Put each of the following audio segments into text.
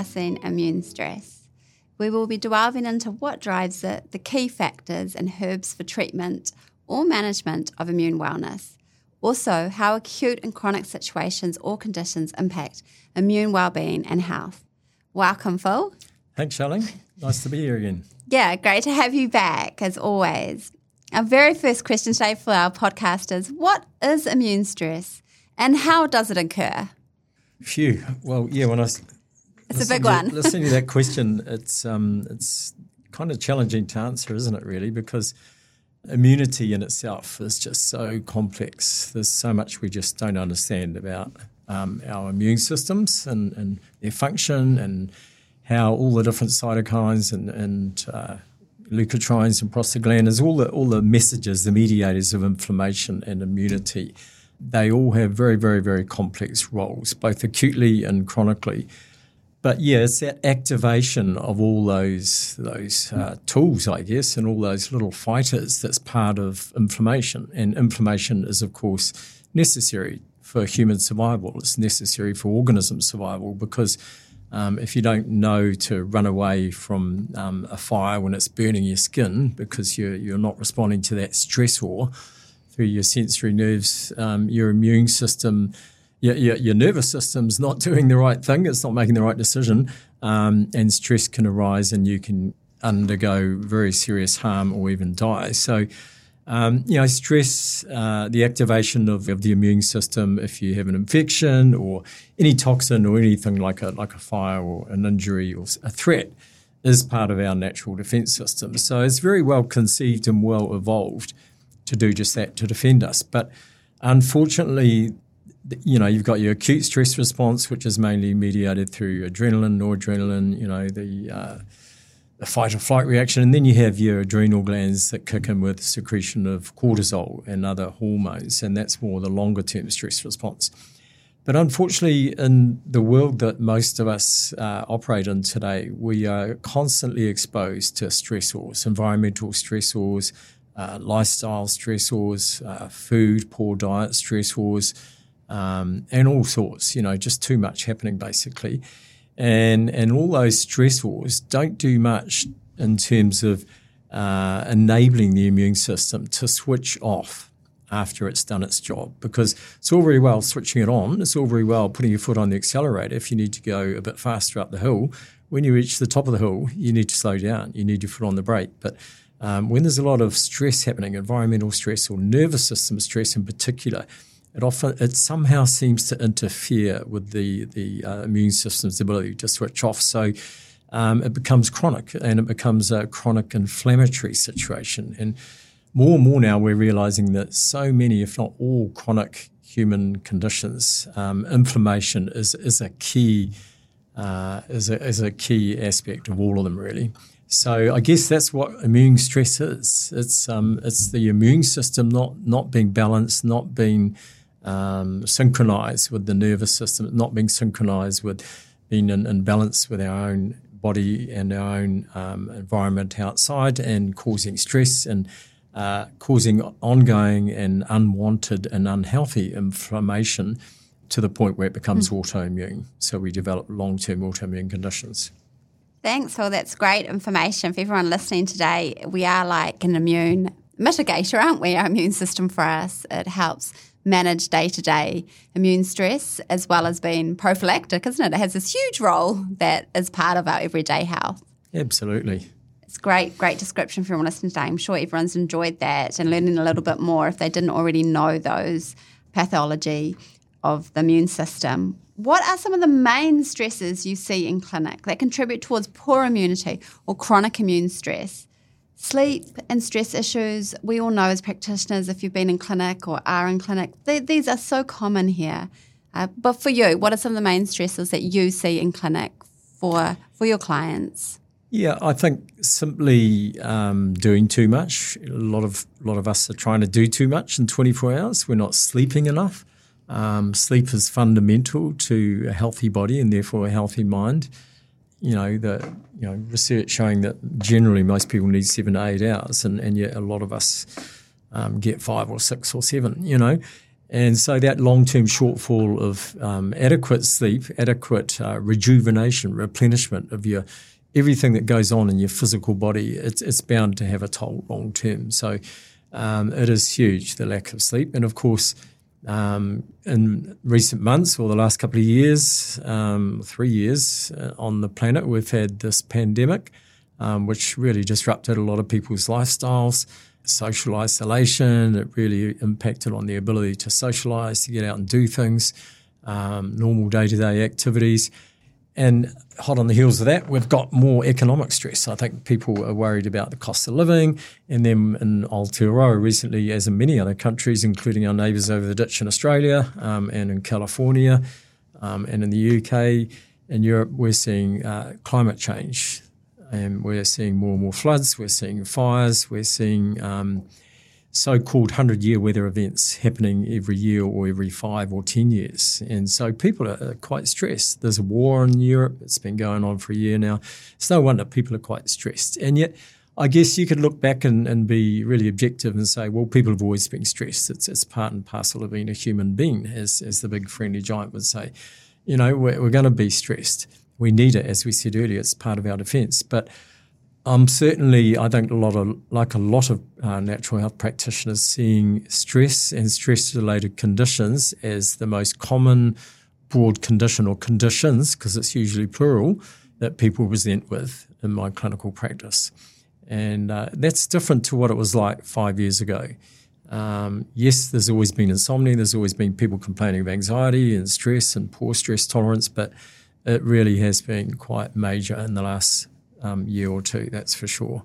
discussing immune stress. We will be delving into what drives it, the key factors, and herbs for treatment or management of immune wellness. Also, how acute and chronic situations or conditions impact immune well-being and health. Welcome, Phil. Thanks, Charlene. Nice to be here again. Yeah, great to have you back as always. Our very first question today for our podcast is What is immune stress and how does it occur? Phew. Well, yeah, when I. It's a big one. listening to that question, it's, um, it's kind of challenging to answer, isn't it, really? Because immunity in itself is just so complex. There's so much we just don't understand about um, our immune systems and, and, their function and how all the different cytokines and, and uh, leukotrienes and prostaglandins, all the all the messages, the mediators of inflammation and immunity, they all have very, very, very complex roles, both acutely and chronically. But yeah, it's that activation of all those those uh, tools, I guess, and all those little fighters that's part of inflammation. And inflammation is, of course, necessary for human survival. It's necessary for organism survival because um, if you don't know to run away from um, a fire when it's burning your skin because you're, you're not responding to that stressor through your sensory nerves, um, your immune system, your, your, your, nervous system's not doing the right thing, it's not making the right decision, um, and stress can arise and you can undergo very serious harm or even die. So, um, you know, stress, uh, the activation of, of the immune system if you have an infection or any toxin or anything like a, like a fire or an injury or a threat is part of our natural defense system. So it's very well conceived and well evolved to do just that, to defend us. But unfortunately, you know, you've got your acute stress response, which is mainly mediated through adrenaline, noradrenaline, you know, the uh, a fight or flight reaction. And then you have your adrenal glands that kick in with secretion of cortisol and other hormones, and that's more the longer term stress response. But unfortunately, in the world that most of us uh, operate in today, we are constantly exposed to stressors, environmental stressors, uh, lifestyle stressors, uh, food, poor diet stressors, um, and all sorts, you know, just too much happening basically. And and all those stressors don't do much in terms of uh, enabling the immune system to switch off after it's done its job because it's all very well switching it on. It's all very well putting your foot on the accelerator if you need to go a bit faster up the hill. When you reach the top of the hill you need to slow down. You need your foot on the brake. But um, when there's a lot of stress happening environmental stress or nervous system stress in particular it often it somehow seems to interfere with the the uh, immune system's ability to switch off. So um, it becomes chronic, and it becomes a chronic inflammatory situation. And more and more now, we're realizing that so many, if not all, chronic human conditions, um, inflammation is is a key uh, is a is a key aspect of all of them, really. So I guess that's what immune stress is. It's um, it's the immune system not not being balanced, not being um, synchronized with the nervous system, not being synchronized with being in, in balance with our own body and our own um, environment outside and causing stress and uh, causing ongoing and unwanted and unhealthy inflammation to the point where it becomes mm. autoimmune. So we develop long term autoimmune conditions. Thanks, Phil. That's great information for everyone listening today. We are like an immune mitigator, aren't we? Our immune system for us, it helps manage day to day immune stress as well as being prophylactic, isn't it? It has this huge role that is part of our everyday health. Absolutely. It's great, great description for everyone listening today. I'm sure everyone's enjoyed that and learning a little bit more if they didn't already know those pathology of the immune system. What are some of the main stresses you see in clinic that contribute towards poor immunity or chronic immune stress? Sleep and stress issues, we all know as practitioners, if you've been in clinic or are in clinic, they, these are so common here. Uh, but for you, what are some of the main stresses that you see in clinic for, for your clients? Yeah, I think simply um, doing too much. A lot of lot of us are trying to do too much in 24 hours. We're not sleeping enough. Um, sleep is fundamental to a healthy body and therefore a healthy mind you know, the you know research showing that generally most people need seven to eight hours, and, and yet a lot of us um, get five or six or seven. You know, And so that long term shortfall of um, adequate sleep, adequate uh, rejuvenation, replenishment of your everything that goes on in your physical body, it's, it's bound to have a toll long term. So um, it is huge, the lack of sleep. And of course, um, in recent months or the last couple of years, um, three years uh, on the planet, we've had this pandemic, um, which really disrupted a lot of people's lifestyles, social isolation. It really impacted on the ability to socialize, to get out and do things, um, normal day to day activities. And hot on the heels of that, we've got more economic stress. I think people are worried about the cost of living. And then in Aotearoa recently, as in many other countries, including our neighbours over the ditch in Australia um, and in California um, and in the UK and Europe, we're seeing uh, climate change. And we're seeing more and more floods, we're seeing fires, we're seeing um, so-called hundred-year weather events happening every year or every five or ten years, and so people are quite stressed. There's a war in Europe; it's been going on for a year now. It's no wonder people are quite stressed, and yet. I guess you could look back and, and be really objective and say, well, people have always been stressed. It's, it's part and parcel of being a human being, as, as the big friendly giant would say. You know, we're, we're going to be stressed. We need it, as we said earlier, it's part of our defence. But I'm certainly, I think, a lot of like a lot of uh, natural health practitioners seeing stress and stress-related conditions as the most common broad condition or conditions, because it's usually plural, that people present with in my clinical practice, and uh, that's different to what it was like five years ago. Um, yes, there's always been insomnia. There's always been people complaining of anxiety and stress and poor stress tolerance, but it really has been quite major in the last um, year or two, that's for sure.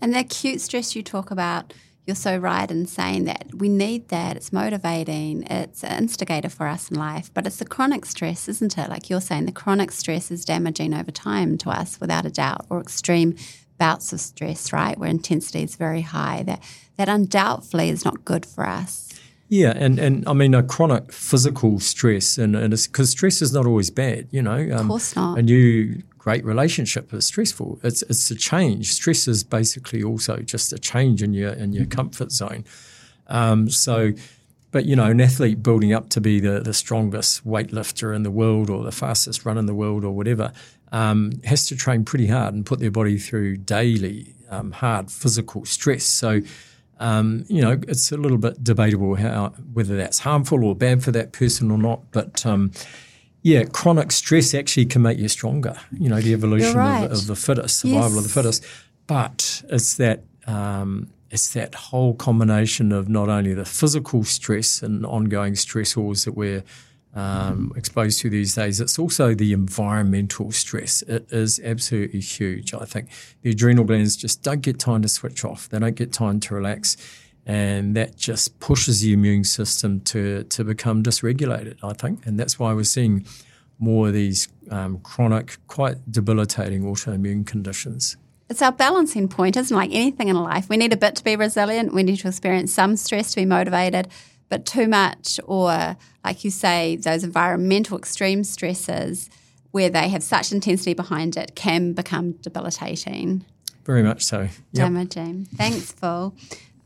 And the acute stress you talk about, you're so right in saying that we need that. It's motivating, it's an instigator for us in life, but it's the chronic stress, isn't it? Like you're saying, the chronic stress is damaging over time to us without a doubt, or extreme bouts of stress, right, where intensity is very high. That that undoubtedly is not good for us. Yeah, and, and I mean a chronic physical stress, and and because stress is not always bad, you know. Um, of course not. A new great relationship is stressful. It's it's a change. Stress is basically also just a change in your in your comfort zone. Um, so, but you know, an athlete building up to be the the strongest weightlifter in the world or the fastest run in the world or whatever um, has to train pretty hard and put their body through daily um, hard physical stress. So um, you know, it's a little bit debatable how whether that's harmful or bad for that person or not. But um, yeah, chronic stress actually can make you stronger. You know, the evolution right. of, of, the fittest, survival yes. of the fittest. But it's that um, it's that whole combination of not only the physical stress and ongoing stressors that we're um, exposed to these days. It's also the environmental stress. It is absolutely huge. I think the adrenal glands just don't get time to switch off. They don't get time to relax, and that just pushes the immune system to to become dysregulated. I think, and that's why we're seeing more of these um, chronic, quite debilitating autoimmune conditions. It's our balancing point, isn't it? Like anything in life, we need a bit to be resilient. We need to experience some stress to be motivated but too much, or like you say, those environmental extreme stresses where they have such intensity behind it can become debilitating. Very much so. Yep. Damaging. Thanks, Phil.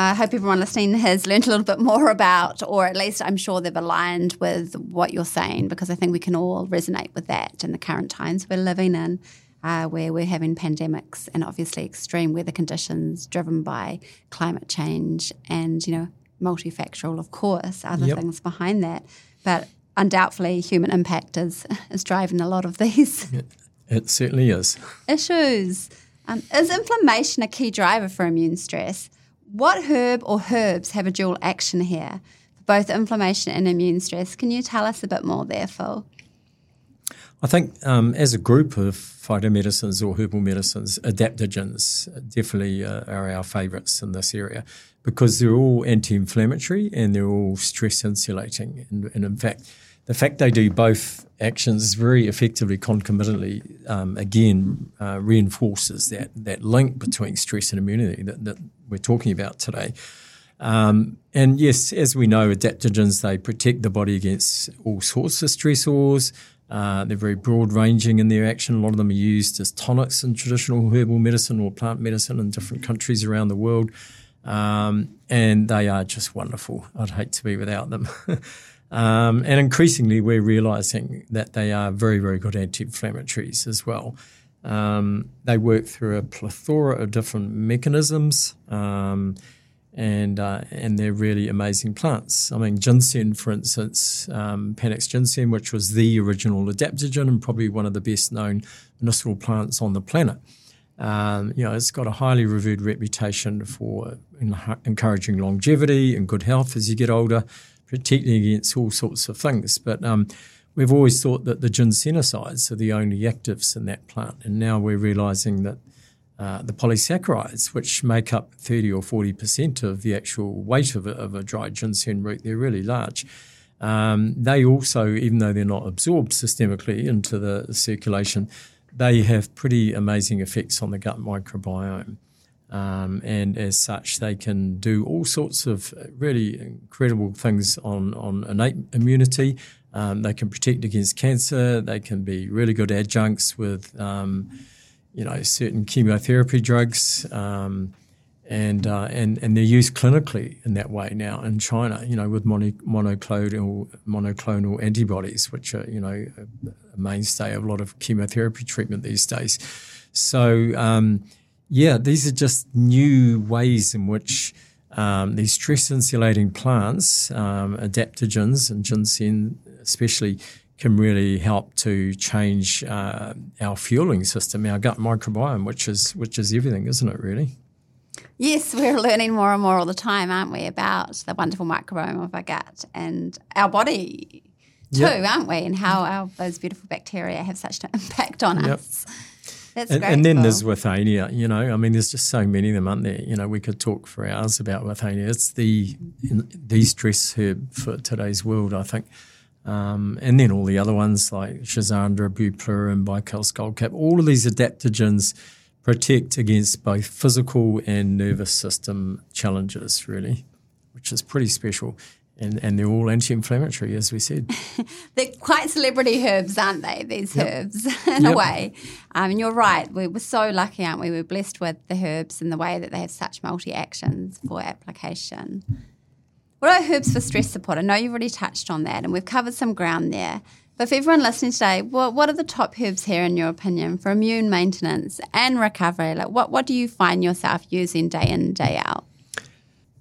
I hope everyone listening has learned a little bit more about, or at least I'm sure they've aligned with what you're saying, because I think we can all resonate with that in the current times we're living in, uh, where we're having pandemics and obviously extreme weather conditions driven by climate change and, you know, multifactorial, of course, other yep. things behind that. But undoubtedly, human impact is, is driving a lot of these. It, it certainly is. Issues. Um, is inflammation a key driver for immune stress? What herb or herbs have a dual action here for both inflammation and immune stress? Can you tell us a bit more there, Phil? I think um, as a group of phytomedicines or herbal medicines, adaptogens definitely uh, are our favourites in this area because they're all anti-inflammatory and they're all stress insulating. And, and in fact, the fact they do both actions very effectively concomitantly, um, again, uh, reinforces that that link between stress and immunity that, that we're talking about today. Um, and yes, as we know, adaptogens they protect the body against all sorts of stressors. Uh, they're very broad ranging in their action. A lot of them are used as tonics in traditional herbal medicine or plant medicine in different countries around the world. Um, and they are just wonderful. I'd hate to be without them. um, and increasingly, we're realizing that they are very, very good anti inflammatories as well. Um, they work through a plethora of different mechanisms, um, and uh, and they're really amazing plants. I mean, ginseng, for instance, um, Panax ginseng, which was the original adaptogen and probably one of the best known medicinal plants on the planet. Um, you know, it's got a highly revered reputation for encouraging longevity and good health as you get older, protecting against all sorts of things. But um, we've always thought that the ginsenosides are the only actives in that plant, and now we're realizing that uh, the polysaccharides, which make up 30 or 40 percent of the actual weight of a, of a dried ginseng root, they're really large. Um, they also, even though they're not absorbed systemically into the circulation, they have pretty amazing effects on the gut microbiome. Um, and as such, they can do all sorts of really incredible things on, on innate immunity. Um, they can protect against cancer. They can be really good adjuncts with, um, you know, certain chemotherapy drugs. Um, and, uh, and, and they're used clinically in that way now in China, you know, with mono, monoclonal, monoclonal antibodies, which are, you know, a, mainstay of a lot of chemotherapy treatment these days. So, um, yeah, these are just new ways in which um, these stress insulating plants, um, adaptogens and ginseng especially, can really help to change uh, our fueling system, our gut microbiome, which is which is everything, isn't it? Really. Yes, we're learning more and more all the time, aren't we, about the wonderful microbiome of our gut and our body too, yep. aren't we? And how our, those beautiful bacteria have such an impact on yep. us. That's and, great. And then there's Withania, you know, I mean, there's just so many of them, aren't there? You know, we could talk for hours about Withania. It's the, the stress herb for today's world, I think. Um, and then all the other ones like Schizandra, and Baikal skullcap, all of these adaptogens protect against both physical and nervous system challenges, really, which is pretty special. And, and they're all anti-inflammatory, as we said. they're quite celebrity herbs, aren't they? These yep. herbs, in yep. a way. Um, and you're right. We were so lucky, aren't we? We're blessed with the herbs and the way that they have such multi actions for application. What are herbs for stress support? I know you've already touched on that, and we've covered some ground there. But for everyone listening today, what, what are the top herbs here, in your opinion, for immune maintenance and recovery? Like, what, what do you find yourself using day in, day out?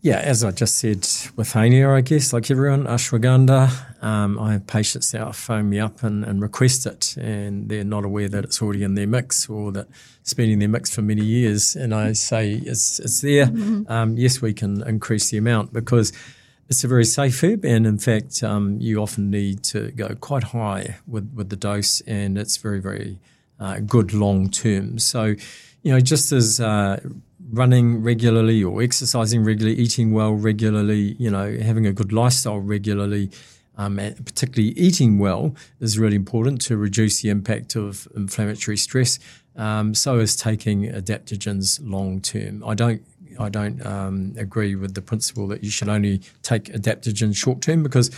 Yeah, as I just said, Withania, I guess, like everyone, ashwagandha. Um, I have patients that phone me up and, and, request it, and they're not aware that it's already in their mix or that it's been in their mix for many years. And I say it's it's there. Mm-hmm. Um, yes, we can increase the amount because it's a very safe herb, and in fact, um, you often need to go quite high with, with the dose, and it's very very uh, good long term. So, you know, just as uh, running regularly or exercising regularly, eating well regularly, you know, having a good lifestyle regularly, um, particularly eating well is really important to reduce the impact of inflammatory stress. Um, so is taking adaptogens long term. I don't I don't um, agree with the principle that you should only take adaptogens short term because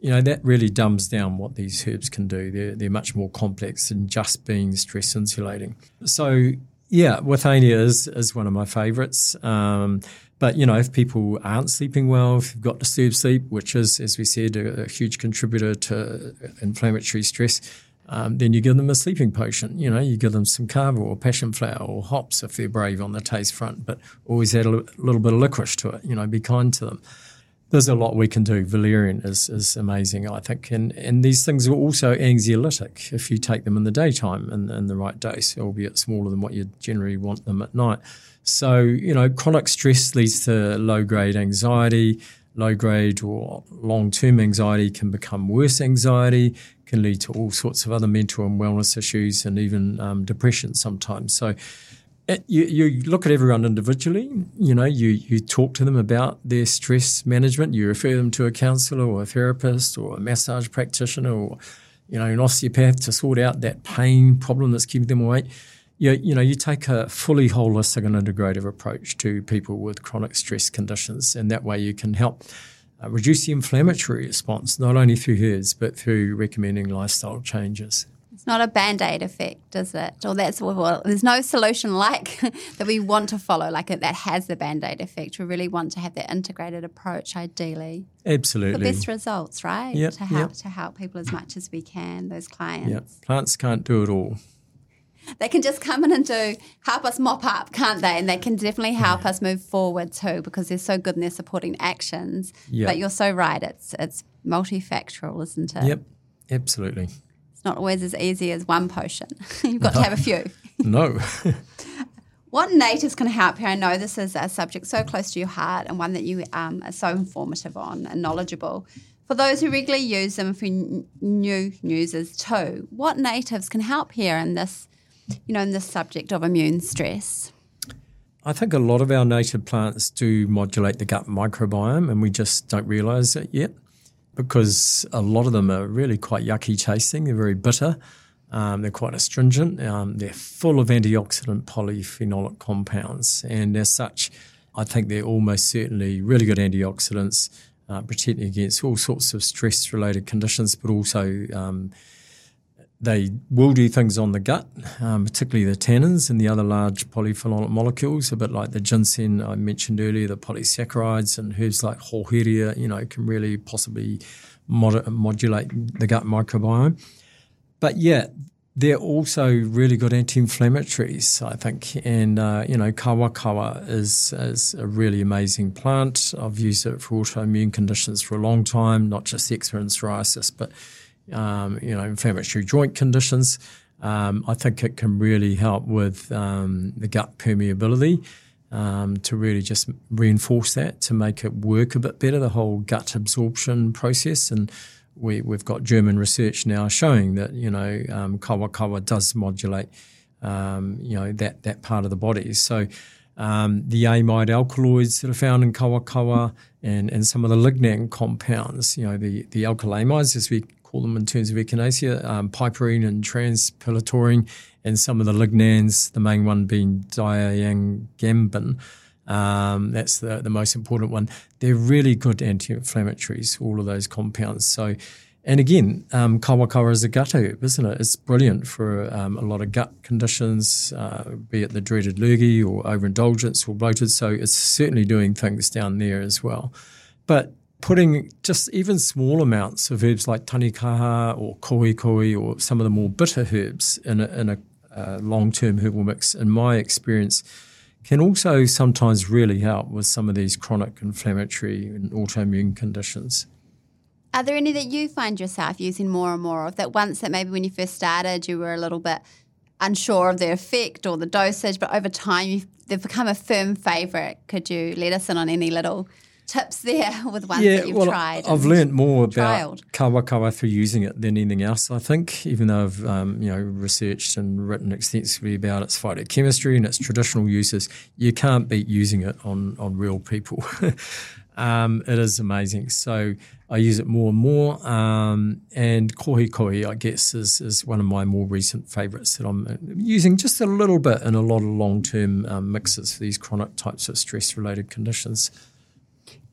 you know that really dumbs down what these herbs can do. They're they're much more complex than just being stress insulating. So yeah, Withania is, is one of my favourites. Um, but, you know, if people aren't sleeping well, if you've got disturbed sleep, which is, as we said, a, a huge contributor to inflammatory stress, um, then you give them a sleeping potion. You know, you give them some kava or passion flower or hops if they're brave on the taste front, but always add a little bit of licorice to it. You know, be kind to them there's a lot we can do. Valerian is, is amazing, I think. And, and these things are also anxiolytic if you take them in the daytime in, in the right dose, albeit smaller than what you generally want them at night. So, you know, chronic stress leads to low grade anxiety. Low grade or long term anxiety can become worse anxiety, can lead to all sorts of other mental and wellness issues and even um, depression sometimes. So, you, you look at everyone individually. You know, you, you talk to them about their stress management. You refer them to a counsellor or a therapist or a massage practitioner or, you know, an osteopath to sort out that pain problem that's keeping them awake. You, you know, you take a fully holistic and integrative approach to people with chronic stress conditions, and that way you can help uh, reduce the inflammatory response, not only through hers, but through recommending lifestyle changes. It's not a band aid effect, is it? Or that's well, there's no solution like that we want to follow, like it, that has the band aid effect. We really want to have that integrated approach, ideally. Absolutely. For best results, right? Yep, to help yep. to help people as much as we can, those clients. Yeah, plants can't do it all. They can just come in and do help us mop up, can't they? And they can definitely help us move forward too, because they're so good in their supporting actions. Yep. But you're so right; it's it's multifactorial, isn't it? Yep, absolutely. It's not always as easy as one potion. You've got to have a few. No. What natives can help here? I know this is a subject so close to your heart and one that you um, are so informative on and knowledgeable. For those who regularly use them, for new users too, what natives can help here in this, you know, in this subject of immune stress? I think a lot of our native plants do modulate the gut microbiome, and we just don't realise it yet because a lot of them are really quite yucky tasting. They're very bitter. Um, they're quite astringent. Um, they're full of antioxidant polyphenolic compounds, and as such, I think they're almost certainly really good antioxidants, uh, protecting against all sorts of stress-related conditions, but also um, they will do things on the gut, um, particularly the tannins and the other large polyphenolic molecules, a bit like the ginseng I mentioned earlier, the polysaccharides and herbs like hoheria, you know, can really possibly mod- modulate the gut microbiome. But yeah, they're also really good anti-inflammatories, I think. And uh, you know, kawakawa is is a really amazing plant. I've used it for autoimmune conditions for a long time, not just eczema and psoriasis, but um, you know, inflammatory joint conditions. Um, I think it can really help with um, the gut permeability um, to really just reinforce that to make it work a bit better, the whole gut absorption process. And we, we've got German research now showing that, you know, um, kawakawa does modulate, um, you know, that, that part of the body. So um, the amide alkaloids that are found in kawakawa and, and some of the lignan compounds, you know, the, the alkylamides, as we call them in terms of echinacea, um, piperine and transpellitorine, and some of the lignans, the main one being diayangambin. Um, that's the, the most important one. They're really good anti-inflammatories, all of those compounds. So, and again, um, kawakawa is a gut herb, isn't it? It's brilliant for um, a lot of gut conditions, uh, be it the dreaded lurgy or overindulgence or bloated. So it's certainly doing things down there as well. But putting just even small amounts of herbs like tanekaha or kohekohe or some of the more bitter herbs in a, in a uh, long-term herbal mix, in my experience, can also sometimes really help with some of these chronic inflammatory and autoimmune conditions. Are there any that you find yourself using more and more of that once that maybe when you first started you were a little bit unsure of the effect or the dosage, but over time you've, they've become a firm favourite? Could you let us in on any little tips there with ones yeah, that you've well, tried? I've learned more about kawakawa through using it than anything else. I think, even though I've um, you know researched and written extensively about its phytochemistry and its traditional uses, you can't beat using it on on real people. um, it is amazing. So I use it more and more. Um, and kohekohe, I guess, is is one of my more recent favourites that I'm uh, using just a little bit in a lot of long term um, mixes for these chronic types of stress related conditions.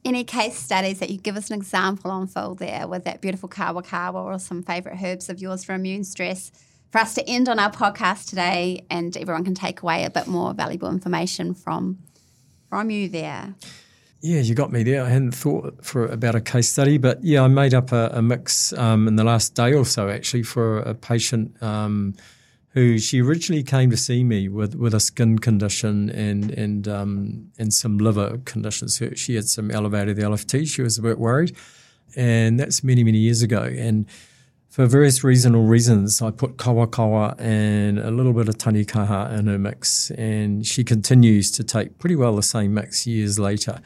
Any case studies that you give us an example on, Phil, there with that beautiful kawakawa or some favourite herbs of yours for immune stress for us to end on our podcast today and everyone can take away a bit more valuable information from from you there. Yeah, you got me there. I hadn't thought for about a case study, but yeah, I made up a, a mix um, in the last day or so actually for a patient um, who she originally came to see me with, with a skin condition and and um, and some liver conditions. She- had some elevated LFT. She was a bit worried, and that's many many years ago. And for various reasonable reasons, I put kawakawa and a little bit of tanekaha in her mix, and she continues to take pretty well the same mix years later.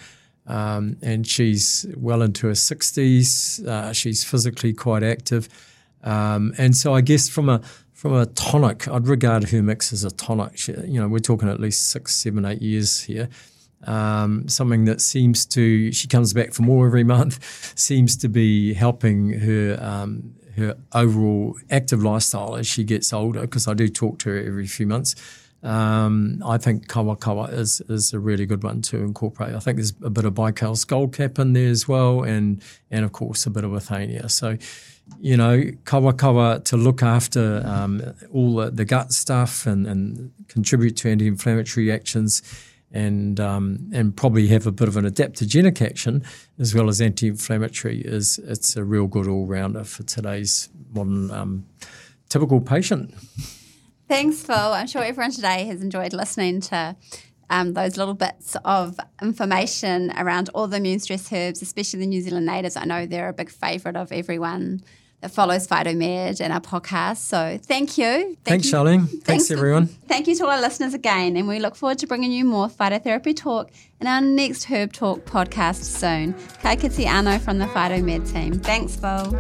Um, and she's well into her 60s. Uh, she's physically quite active. Um, and so I guess from a from a tonic, I'd regard her mix as a tonic. She, you know, we're talking at least six, seven, eight years here. Um, something that seems to she comes back for more every month, seems to be helping her um, her overall active lifestyle as she gets older. Because I do talk to her every few months. Um, I think kawakawa is, is a really good one to incorporate. I think there's a bit of Baikal skullcap in there as well, and and of course a bit of withania. So, you know, kawakawa to look after um, all the, the, gut stuff and, and contribute to anti-inflammatory actions and um, and probably have a bit of an adaptogenic action as well as anti-inflammatory is it's a real good all-rounder for today's modern um, typical patient. Thanks, Phil. I'm sure everyone today has enjoyed listening to um, those little bits of information around all the immune stress herbs, especially the New Zealand natives. I know they're a big favourite of everyone that follows PhytoMed and our podcast. So thank you. Thank Thanks, you. Charlene. Thanks, Thanks everyone. Thank you to our listeners again. And we look forward to bringing you more phytotherapy talk in our next Herb Talk podcast soon. Kai Kiti Ano from the PhytoMed team. Thanks, Phil.